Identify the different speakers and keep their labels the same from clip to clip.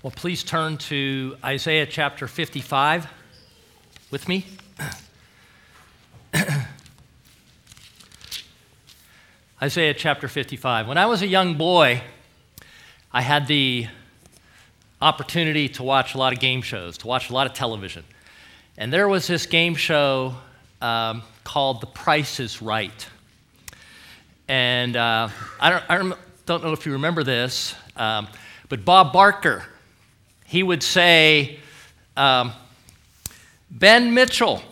Speaker 1: Well, please turn to Isaiah chapter 55 with me. Isaiah chapter 55. When I was a young boy, I had the opportunity to watch a lot of game shows, to watch a lot of television. And there was this game show um, called The Price is Right. And uh, I, don't, I, don't, know if you remember this, um, but Bob Barker, he would say, um, Ben Mitchell,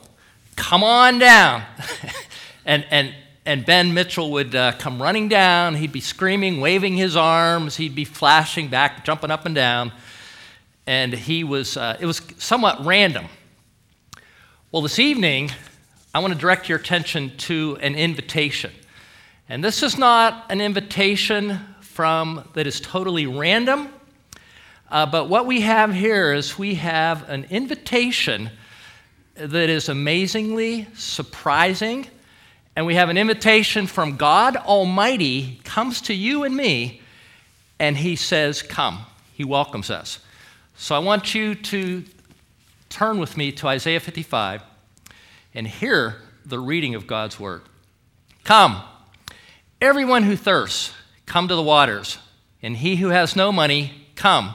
Speaker 1: come on down. and, and, and Ben Mitchell would uh, come running down. He'd be screaming, waving his arms. He'd be flashing back, jumping up and down. And he was, uh, it was somewhat random. Well, this evening, I want to direct your attention to an invitation. And this is not an invitation from that is totally random, uh, but what we have here is we have an invitation that is amazingly surprising, and we have an invitation from God Almighty comes to you and me, and He says, "Come." He welcomes us. So I want you to turn with me to Isaiah 55 and hear the reading of God's word. Come, everyone who thirsts, come to the waters, and he who has no money, come,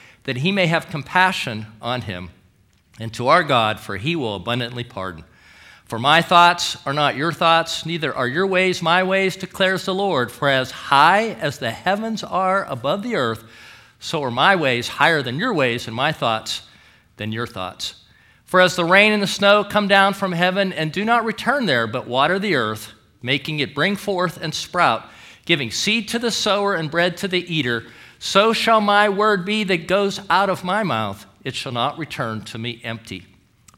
Speaker 1: that he may have compassion on him, and to our God, for he will abundantly pardon. For my thoughts are not your thoughts, neither are your ways my ways, declares the Lord. For as high as the heavens are above the earth, so are my ways higher than your ways, and my thoughts than your thoughts. For as the rain and the snow come down from heaven and do not return there, but water the earth, making it bring forth and sprout, giving seed to the sower and bread to the eater, so shall my word be that goes out of my mouth. It shall not return to me empty,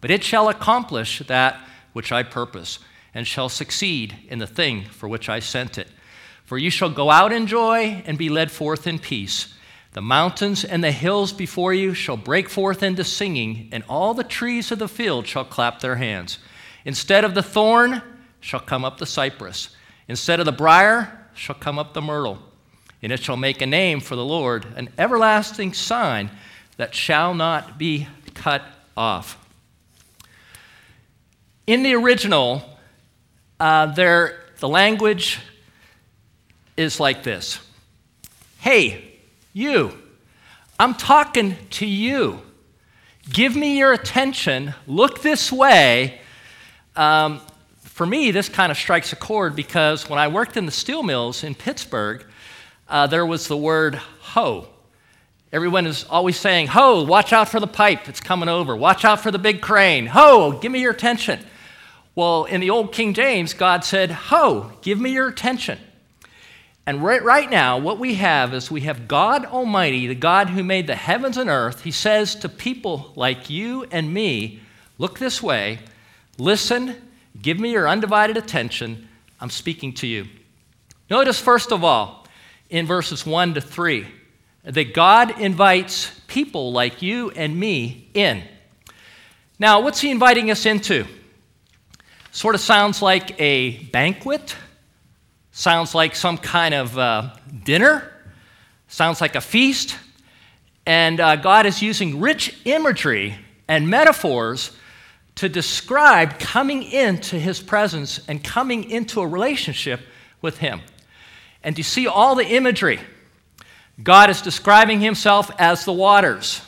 Speaker 1: but it shall accomplish that which I purpose, and shall succeed in the thing for which I sent it. For you shall go out in joy and be led forth in peace. The mountains and the hills before you shall break forth into singing, and all the trees of the field shall clap their hands. Instead of the thorn shall come up the cypress, instead of the brier shall come up the myrtle. And it shall make a name for the Lord, an everlasting sign that shall not be cut off. In the original, uh, there, the language is like this Hey, you. I'm talking to you. Give me your attention. Look this way. Um, for me, this kind of strikes a chord because when I worked in the steel mills in Pittsburgh, uh, there was the word ho. Everyone is always saying, Ho, watch out for the pipe, it's coming over. Watch out for the big crane. Ho, give me your attention. Well, in the old King James, God said, Ho, give me your attention. And right, right now, what we have is we have God Almighty, the God who made the heavens and earth. He says to people like you and me, Look this way, listen, give me your undivided attention. I'm speaking to you. Notice, first of all, in verses 1 to 3, that God invites people like you and me in. Now, what's He inviting us into? Sort of sounds like a banquet Sounds like some kind of uh, dinner, sounds like a feast. And uh, God is using rich imagery and metaphors to describe coming into his presence and coming into a relationship with him. And you see all the imagery. God is describing himself as the waters.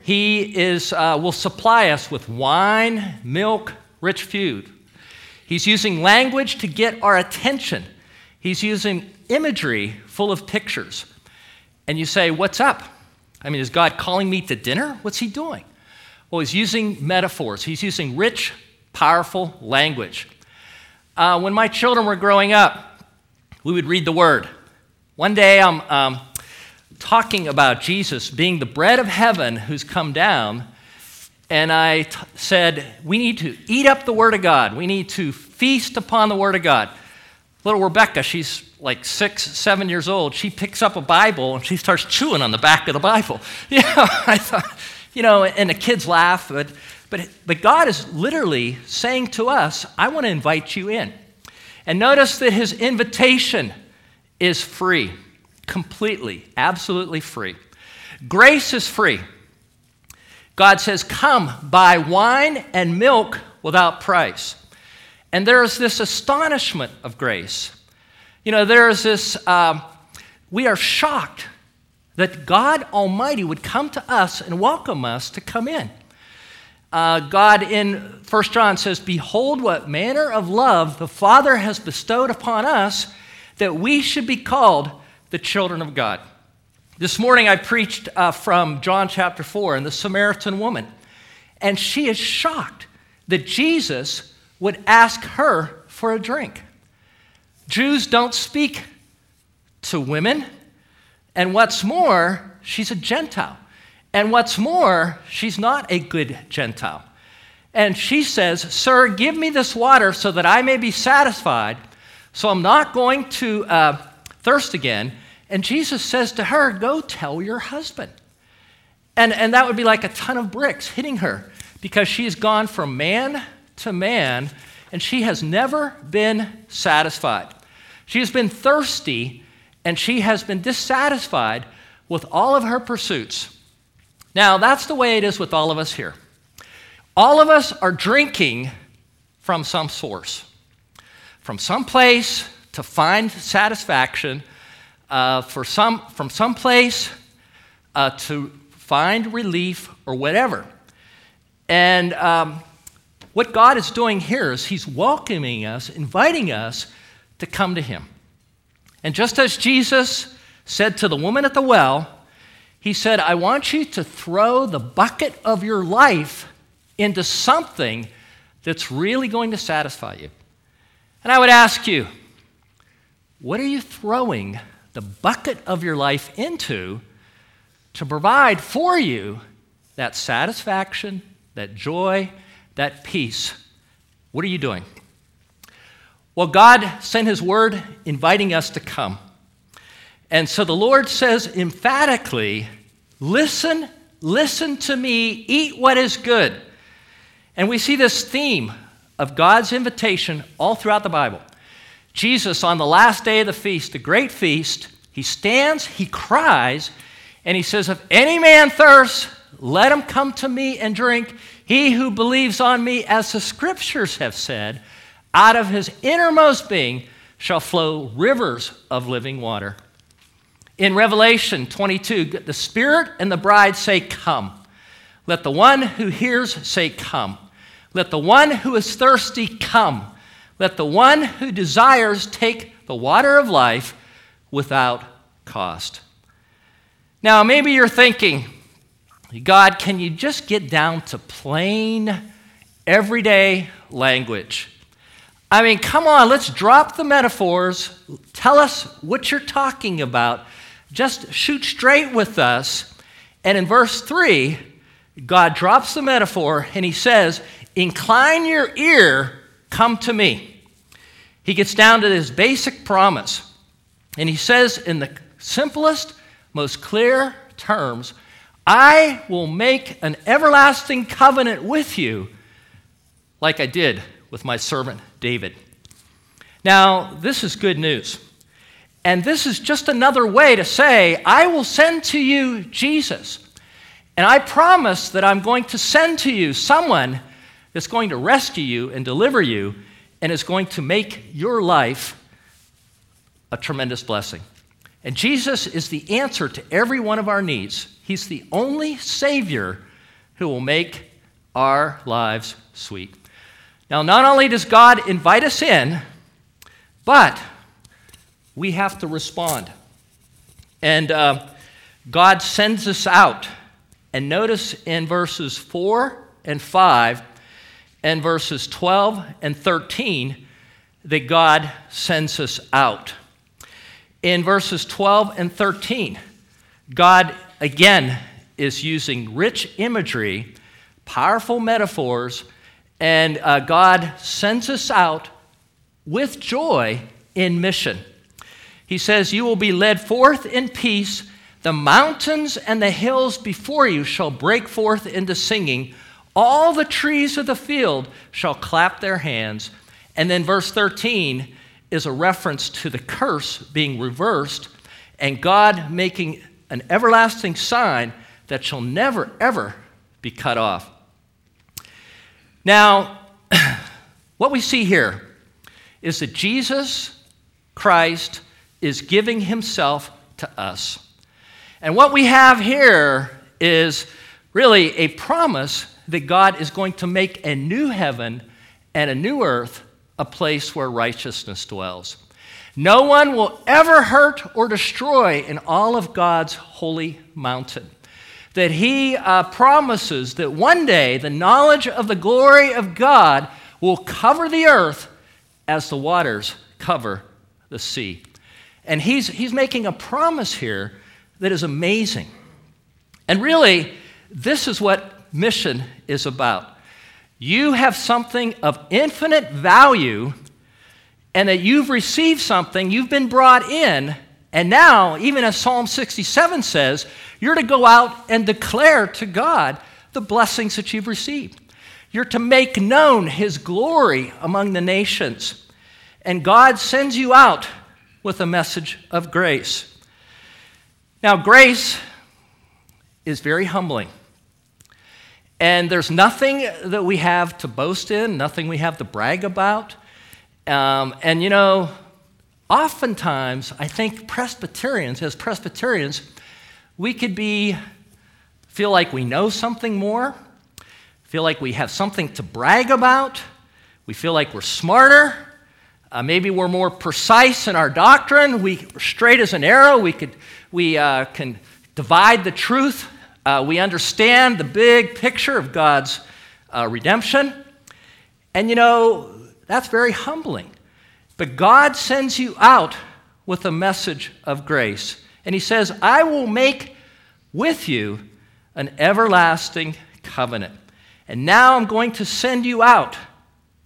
Speaker 1: He is, uh, will supply us with wine, milk, rich food. He's using language to get our attention. He's using imagery full of pictures. And you say, What's up? I mean, is God calling me to dinner? What's he doing? Well, he's using metaphors, he's using rich, powerful language. Uh, when my children were growing up, we would read the Word. One day I'm um, talking about Jesus being the bread of heaven who's come down, and I t- said, We need to eat up the Word of God. We need to feast upon the Word of God. Little Rebecca, she's like six, seven years old, she picks up a Bible and she starts chewing on the back of the Bible. You know, I thought, you know, and the kids laugh, but, but, but God is literally saying to us, I want to invite you in. And notice that his invitation is free, completely, absolutely free. Grace is free. God says, Come, buy wine and milk without price. And there is this astonishment of grace. You know, there is this, uh, we are shocked that God Almighty would come to us and welcome us to come in. Uh, God in 1 John says, Behold, what manner of love the Father has bestowed upon us that we should be called the children of God. This morning I preached uh, from John chapter 4 and the Samaritan woman, and she is shocked that Jesus would ask her for a drink. Jews don't speak to women, and what's more, she's a Gentile. And what's more, she's not a good Gentile. And she says, Sir, give me this water so that I may be satisfied, so I'm not going to uh, thirst again. And Jesus says to her, Go tell your husband. And, and that would be like a ton of bricks hitting her because she's gone from man to man and she has never been satisfied. She has been thirsty and she has been dissatisfied with all of her pursuits. Now, that's the way it is with all of us here. All of us are drinking from some source, from some place to find satisfaction uh, for some, from some place uh, to find relief or whatever. And um, what God is doing here is He's welcoming us, inviting us to come to Him. And just as Jesus said to the woman at the well, He said, I want you to throw the bucket of your life into something that's really going to satisfy you. And I would ask you, what are you throwing the bucket of your life into to provide for you that satisfaction, that joy, that peace. What are you doing? Well, God sent His word inviting us to come. And so the Lord says emphatically, Listen, listen to me, eat what is good. And we see this theme of God's invitation all throughout the Bible. Jesus, on the last day of the feast, the great feast, he stands, he cries, and he says, If any man thirsts, let him come to me and drink. He who believes on me, as the scriptures have said, out of his innermost being shall flow rivers of living water. In Revelation 22, the Spirit and the bride say, Come. Let the one who hears say, Come. Let the one who is thirsty come. Let the one who desires take the water of life without cost. Now, maybe you're thinking, God, can you just get down to plain, everyday language? I mean, come on, let's drop the metaphors. Tell us what you're talking about. Just shoot straight with us. And in verse 3, God drops the metaphor and he says, Incline your ear, come to me. He gets down to this basic promise. And he says, in the simplest, most clear terms, I will make an everlasting covenant with you, like I did with my servant David. Now, this is good news. And this is just another way to say, I will send to you Jesus. And I promise that I'm going to send to you someone that's going to rescue you and deliver you and is going to make your life a tremendous blessing. And Jesus is the answer to every one of our needs. He's the only Savior who will make our lives sweet. Now, not only does God invite us in, but we have to respond. And uh, God sends us out. And notice in verses 4 and 5 and verses 12 and 13 that God sends us out. In verses 12 and 13, God again is using rich imagery, powerful metaphors, and uh, God sends us out with joy in mission. He says, You will be led forth in peace. The mountains and the hills before you shall break forth into singing. All the trees of the field shall clap their hands. And then verse 13 is a reference to the curse being reversed and God making an everlasting sign that shall never, ever be cut off. Now, what we see here is that Jesus Christ is giving himself to us. And what we have here is really a promise that God is going to make a new heaven and a new earth a place where righteousness dwells. No one will ever hurt or destroy in all of God's holy mountain. That he uh, promises that one day the knowledge of the glory of God will cover the earth as the waters cover the sea. And he's, he's making a promise here that is amazing. And really, this is what mission is about. You have something of infinite value, and that you've received something, you've been brought in, and now, even as Psalm 67 says, you're to go out and declare to God the blessings that you've received. You're to make known his glory among the nations. And God sends you out with a message of grace. Now, grace is very humbling. And there's nothing that we have to boast in, nothing we have to brag about. Um, and you know, oftentimes, I think Presbyterians, as Presbyterians, we could be, feel like we know something more, feel like we have something to brag about, we feel like we're smarter, uh, maybe we're more precise in our doctrine, we are straight as an arrow, we, could, we uh, can divide the truth uh, we understand the big picture of God's uh, redemption. And you know, that's very humbling. But God sends you out with a message of grace. And He says, I will make with you an everlasting covenant. And now I'm going to send you out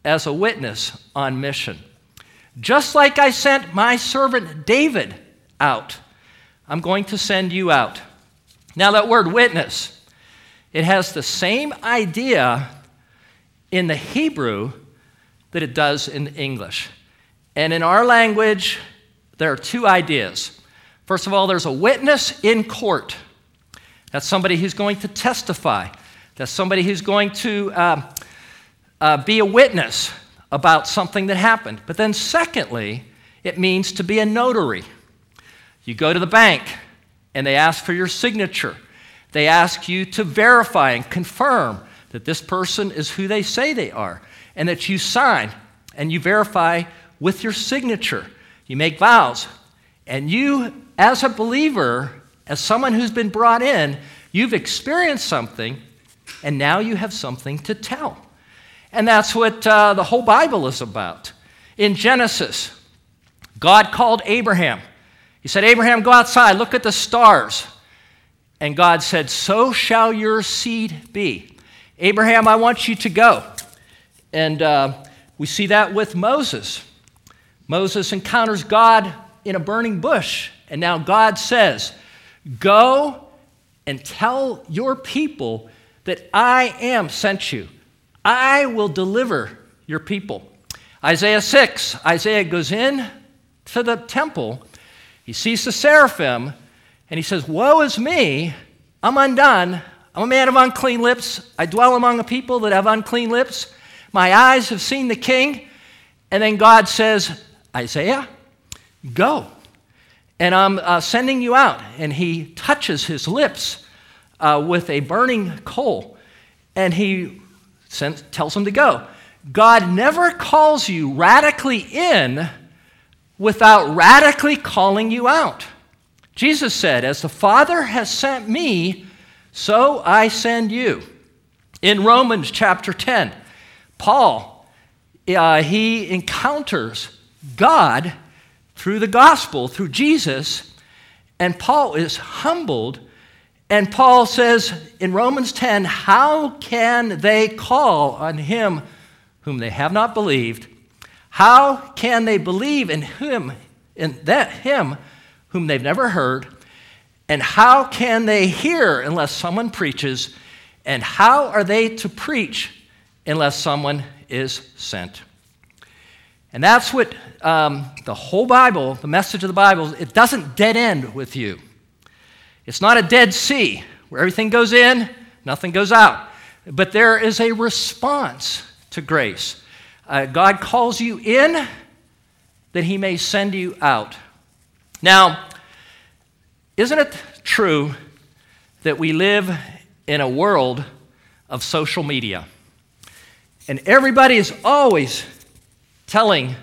Speaker 1: as a witness on mission. Just like I sent my servant David out, I'm going to send you out. Now, that word witness, it has the same idea in the Hebrew that it does in English. And in our language, there are two ideas. First of all, there's a witness in court. That's somebody who's going to testify. That's somebody who's going to uh, uh, be a witness about something that happened. But then, secondly, it means to be a notary. You go to the bank, and they ask for your signature. They ask you to verify and confirm that this person is who they say they are, and that you sign and you verify with your signature. You make vows. And you, as a believer, as someone who's been brought in, you've experienced something, and now you have something to tell. And that's what uh, the whole Bible is about. In Genesis, God called Abraham he said, Abraham, go outside, look at the stars. And God said, So shall your seed be. Abraham, I want you to go. And uh, we see that with Moses. Moses encounters God in a burning bush. And now God says, Go and tell your people that I am sent you. I will deliver your people. Isaiah 6, Isaiah goes in to the temple he sees the seraphim and he says, Woe is me, I'm undone. I'm a man of unclean lips. I dwell among a people that have unclean lips. My eyes have seen the king. And then God says, Isaiah, go. And I'm uh, sending you out. And he touches his lips uh, with a burning coal. and he sends, tells him to go. God never calls you radically in without radically calling you out. Jesus said, As the Father has sent me, so I send you. In Romans chapter 10, Paul, uh, he encounters God through the gospel, through Jesus, and Paul is humbled. And Paul says in Romans 10, How can they call on him whom they have not believed? How can they believe in him, in that him whom they've never heard? And how can they hear unless someone preaches? And how are they to preach unless someone is sent? And that's what um, the whole Bible, the message of the Bible, it doesn't dead end with you. It's not a dead sea where everything goes in, nothing goes out. But there is a response to grace. Uh, God calls you in that he may send you out. Now, isn't it true that we live in a world of social media. And everybody is always telling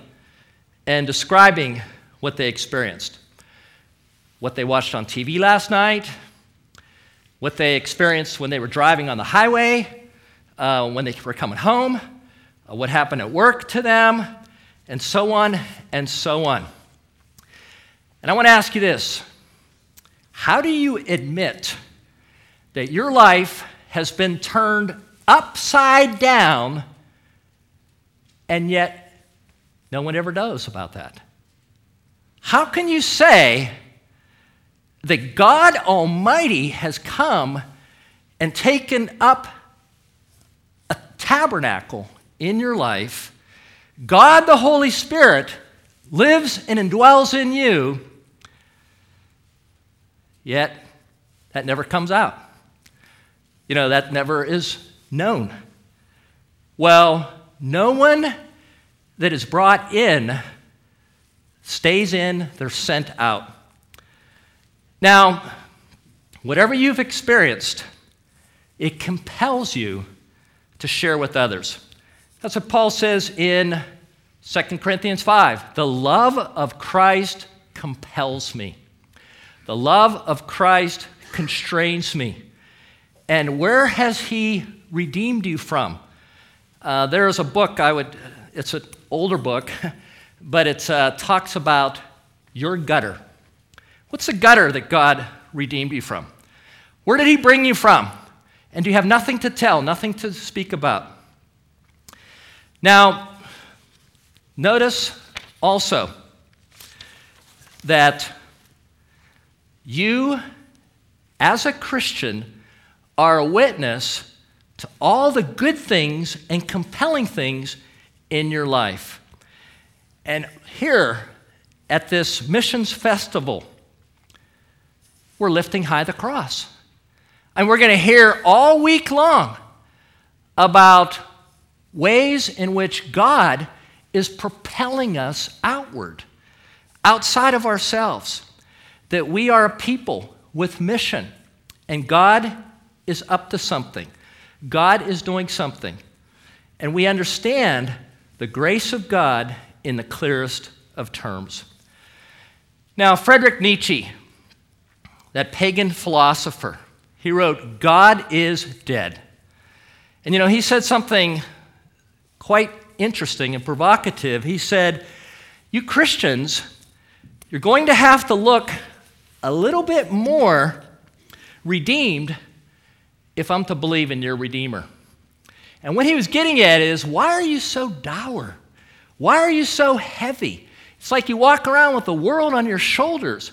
Speaker 1: and describing what they experienced. What they watched on TV last night, what they experienced when they were driving on the highway, uh, when they were coming home, uh, what happened at work to them, and so on and so on. And I want to ask you this How do you admit that your life has been turned upside down, and yet no one ever knows about that. How can you say that God Almighty has come and taken up a tabernacle in your life? God the Holy Spirit lives and indwells in you, yet that never comes out. You know, that never is known. Well, no one that is brought in stays in, they're sent out. Now, whatever you've experienced, it compels you to share with others. That's what Paul says in 2 Corinthians 5. The love of Christ compels me. The love of Christ constrains me. And where has he redeemed you from? Uh, there is a book I would, it's an older book, but it uh, talks about your gutter. What's the gutter that God redeemed you from? Where did he bring you from? And you have nothing to tell, nothing to speak about. Now, notice also that you, as a Christian, are a witness to all the good things and compelling things in your life. And here at this missions festival, we're lifting high the cross. And we're going to hear all week long about ways in which God is propelling us outward, outside of ourselves, that we are a people with mission, and God is up to something. God is doing something. And we understand the grace of God in the clearest of terms. Now, Friedrich Nietzsche, that pagan philosopher, he wrote, God is dead. And you know, he said something quite interesting and provocative. He said, You Christians, you're going to have to look a little bit more redeemed if I'm to believe in your Redeemer. And what he was getting at is why are you so dour? Why are you so heavy? It's like you walk around with the world on your shoulders,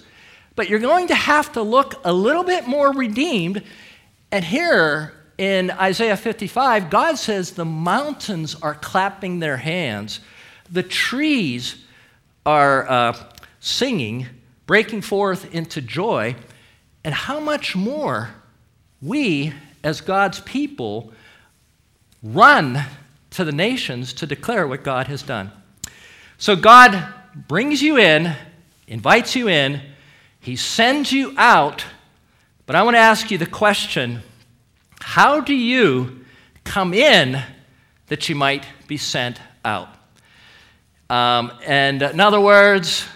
Speaker 1: but you're going to have to look a little bit more redeemed. And here in Isaiah 55, God says the mountains are clapping their hands, the trees are uh, singing, breaking forth into joy. And how much more we as God's people, run to the nations to declare what God has done. So God brings you in, invites you in, He sends you out. But I want to ask you the question how do you come in that you might be sent out. Um, and in other words,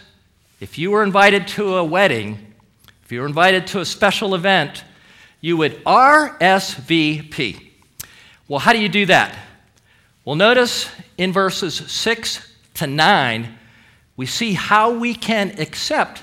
Speaker 1: if you were invited to a wedding, if you were invited to a special event, you would RSVP. Well, how do you do that? Well, notice in verses 6 to 9, we see how we can accept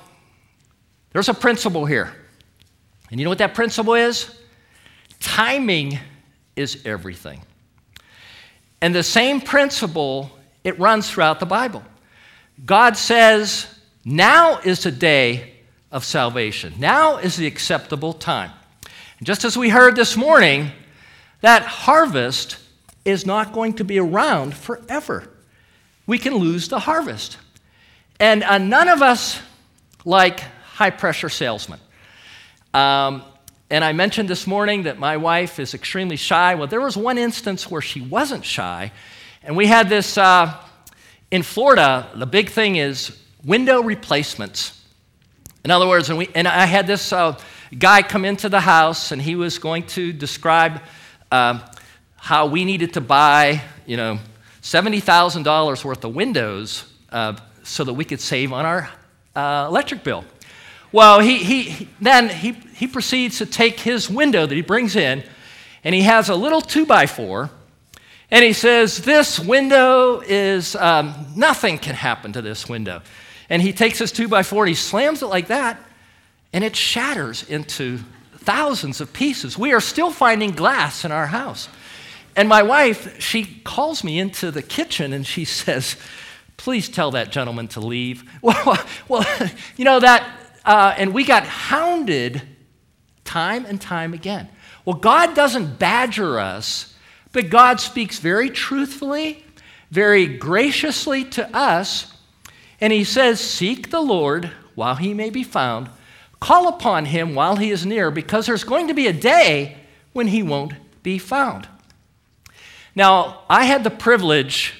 Speaker 1: there's a principle here. And you know what that principle is? Timing is everything. And the same principle, it runs throughout the Bible. God says, now is the day of salvation. Now is the acceptable time. And just as we heard this morning, that harvest is not going to be around forever. We can lose the harvest. And uh, none of us like high pressure salesman. Um, and I mentioned this morning that my wife is extremely shy. Well, there was one instance where she wasn't shy. And we had this uh, in Florida, the big thing is window replacements. In other words, and, we, and I had this uh, guy come into the house, and he was going to describe uh, how we needed to buy, you know, $70,000 worth of windows uh, so that we could save on our uh, electric bill. Well, he, he, then he, he proceeds to take his window that he brings in, and he has a little two by four, and he says, This window is, um, nothing can happen to this window. And he takes his two by four and he slams it like that, and it shatters into thousands of pieces. We are still finding glass in our house. And my wife, she calls me into the kitchen and she says, Please tell that gentleman to leave. Well, well you know, that uh, and we got hounded time and time again. Well, God doesn't badger us, but God speaks very truthfully, very graciously to us, and He says, Seek the Lord while He may be found, call upon Him while He is near, because there's going to be a day when He won't be found. Now, I had the privilege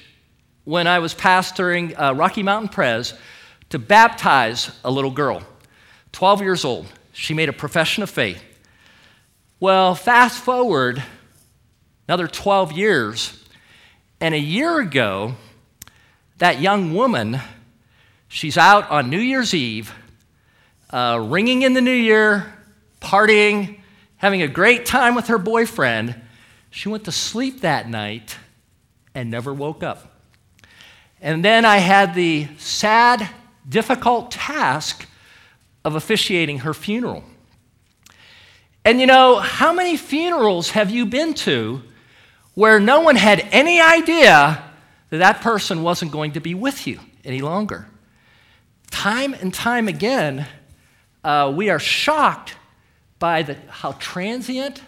Speaker 1: when I was pastoring uh, Rocky Mountain Pres to baptize a little girl. 12 years old. She made a profession of faith. Well, fast forward another 12 years, and a year ago, that young woman, she's out on New Year's Eve, uh, ringing in the new year, partying, having a great time with her boyfriend. She went to sleep that night and never woke up. And then I had the sad, difficult task of officiating her funeral. And you know, how many funerals have you been to where no one had any idea that that person wasn't going to be with you any longer? Time and time again, uh, we are shocked by the, how transient,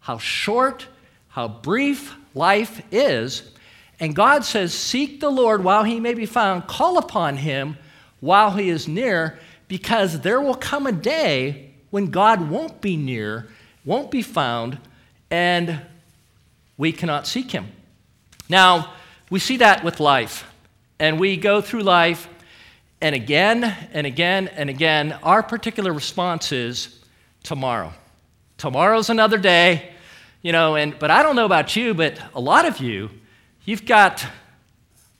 Speaker 1: how short, how brief life is. And God says, Seek the Lord while he may be found, call upon him while he is near because there will come a day when God won't be near, won't be found, and we cannot seek him. Now, we see that with life, and we go through life, and again and again and again, our particular response is tomorrow. Tomorrow's another day, you know, and but I don't know about you, but a lot of you, you've got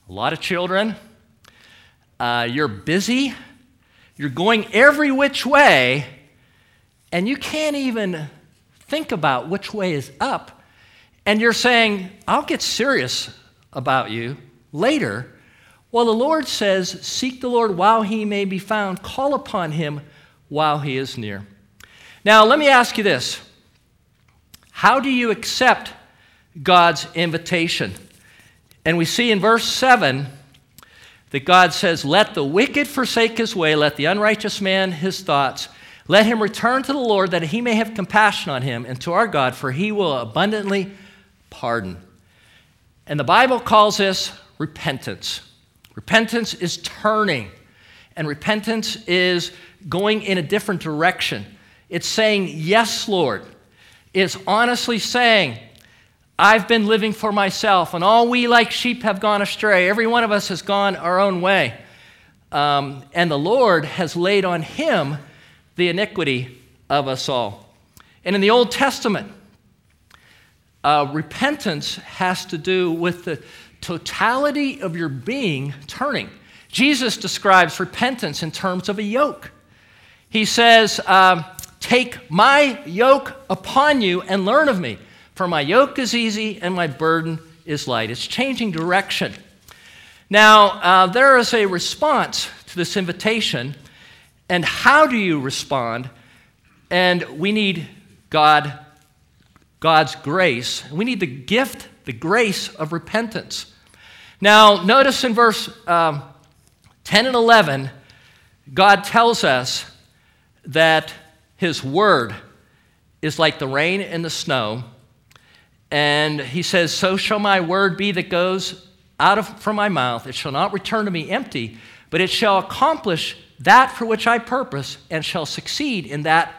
Speaker 1: a lot of children, uh, you're busy, you're going every which way, and you can't even think about which way is up. And you're saying, I'll get serious about you later. Well, the Lord says, Seek the Lord while he may be found, call upon him while he is near. Now, let me ask you this How do you accept God's invitation? And we see in verse 7 that God says, Let the wicked forsake his way, let the unrighteous man his thoughts. Let him return to the Lord that he may have compassion on him and to our God, for he will abundantly pardon. And the Bible calls this repentance. Repentance is turning, and repentance is going in a different direction. It's saying, Yes, Lord. It's honestly saying, I've been living for myself, and all we like sheep have gone astray. Every one of us has gone our own way. Um, and the Lord has laid on him the iniquity of us all. And in the Old Testament, uh, repentance has to do with the totality of your being turning. Jesus describes repentance in terms of a yoke. He says, um, Take my yoke upon you and learn of me, for my yoke is easy and my burden is light. It's changing direction. Now, uh, there is a response to this invitation, and how do you respond? And we need God, God's grace. We need the gift, the grace of repentance. Now, notice in verse um, 10 and 11, God tells us that His word is like the rain and the snow. And He says, So shall my word be that goes out of, from my mouth. It shall not return to me empty, but it shall accomplish that for which I purpose and shall succeed in that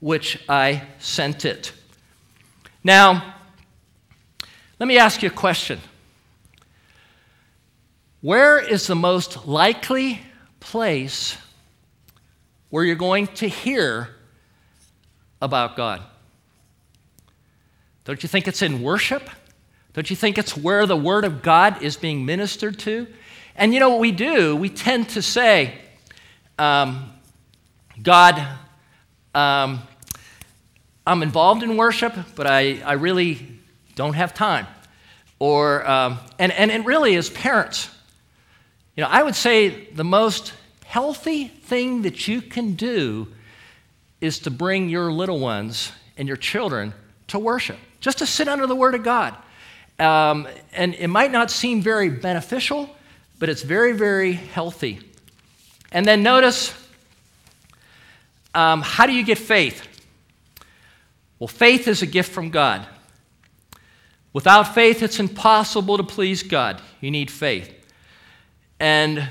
Speaker 1: which I sent it. Now, let me ask you a question. Where is the most likely place where you're going to hear about God? Don't you think it's in worship? Don't you think it's where the Word of God is being ministered to? And you know what we do? We tend to say, um, God, um, I'm involved in worship, but I, I really don't have time. Or, um, and, and it really is parents. You know, I would say the most healthy thing that you can do is to bring your little ones and your children to worship, just to sit under the Word of God. Um, and it might not seem very beneficial, but it's very, very healthy. And then notice um, how do you get faith? Well, faith is a gift from God. Without faith, it's impossible to please God. You need faith. And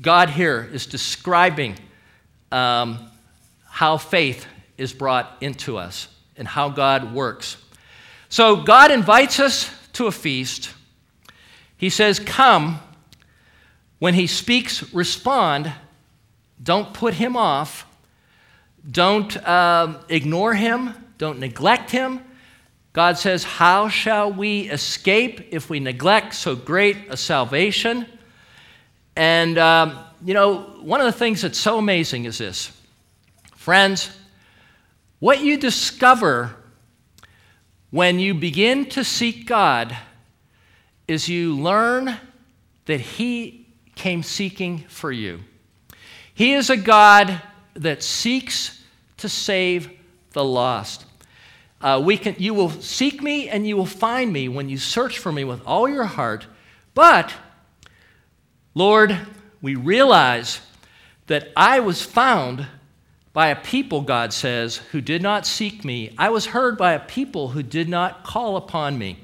Speaker 1: God here is describing um, how faith is brought into us and how God works. So God invites us to a feast. He says, Come. When he speaks, respond. Don't put him off. Don't uh, ignore him. Don't neglect him. God says, How shall we escape if we neglect so great a salvation? And, um, you know, one of the things that's so amazing is this friends, what you discover when you begin to seek God is you learn that He came seeking for you. He is a God that seeks to save the lost. Uh, we can, you will seek me and you will find me when you search for me with all your heart. But Lord, we realize that I was found by a people, God says, who did not seek me. I was heard by a people who did not call upon me.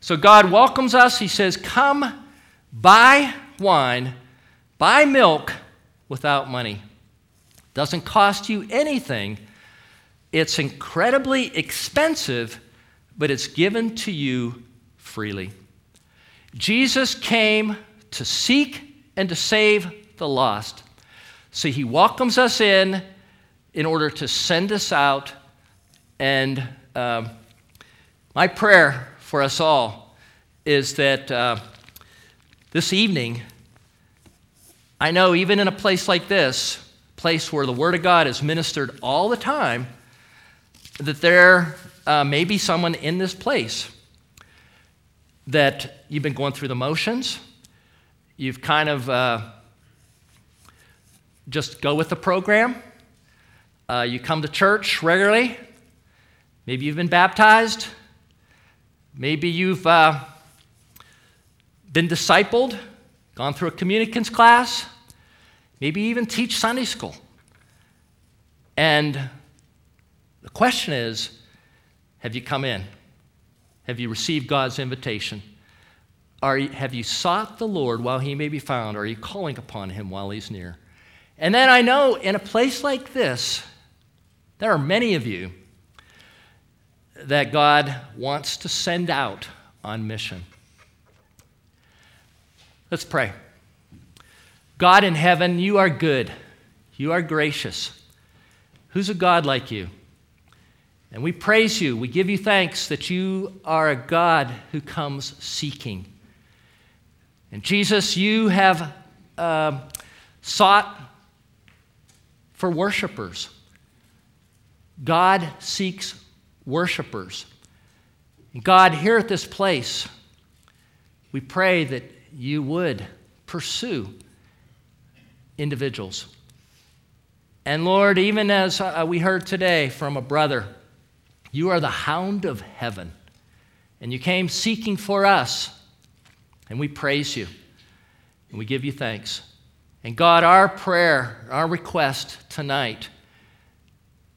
Speaker 1: So God welcomes us. He says, Come, buy wine, buy milk without money. Doesn't cost you anything. It's incredibly expensive, but it's given to you freely. Jesus came to seek and to save the lost. So he welcomes us in in order to send us out. And um, my prayer for us all is that uh, this evening, I know even in a place like this, place where the Word of God is ministered all the time, that there uh, may be someone in this place that you've been going through the motions You've kind of uh, just go with the program. Uh, you come to church regularly. Maybe you've been baptized. Maybe you've uh, been discipled, gone through a communicants class. Maybe even teach Sunday school. And the question is have you come in? Have you received God's invitation? Are, have you sought the Lord while he may be found? Are you calling upon him while he's near? And then I know in a place like this, there are many of you that God wants to send out on mission. Let's pray. God in heaven, you are good. You are gracious. Who's a God like you? And we praise you. We give you thanks that you are a God who comes seeking. And Jesus, you have uh, sought for worshipers. God seeks worshipers. God, here at this place, we pray that you would pursue individuals. And Lord, even as uh, we heard today from a brother, you are the hound of heaven. And you came seeking for us. And we praise you. And we give you thanks. And God, our prayer, our request tonight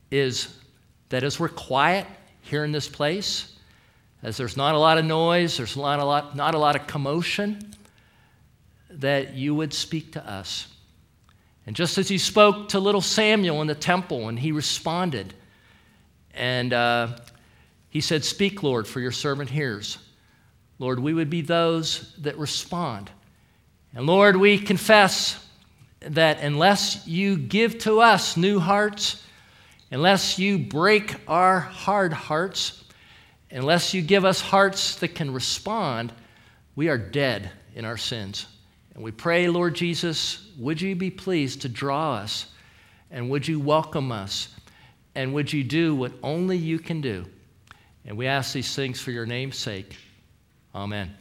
Speaker 1: is that as we're quiet here in this place, as there's not a lot of noise, there's not a lot, not a lot of commotion, that you would speak to us. And just as you spoke to little Samuel in the temple and he responded, and uh, he said, Speak, Lord, for your servant hears. Lord, we would be those that respond. And Lord, we confess that unless you give to us new hearts, unless you break our hard hearts, unless you give us hearts that can respond, we are dead in our sins. And we pray, Lord Jesus, would you be pleased to draw us and would you welcome us and would you do what only you can do? And we ask these things for your name's sake. Amen.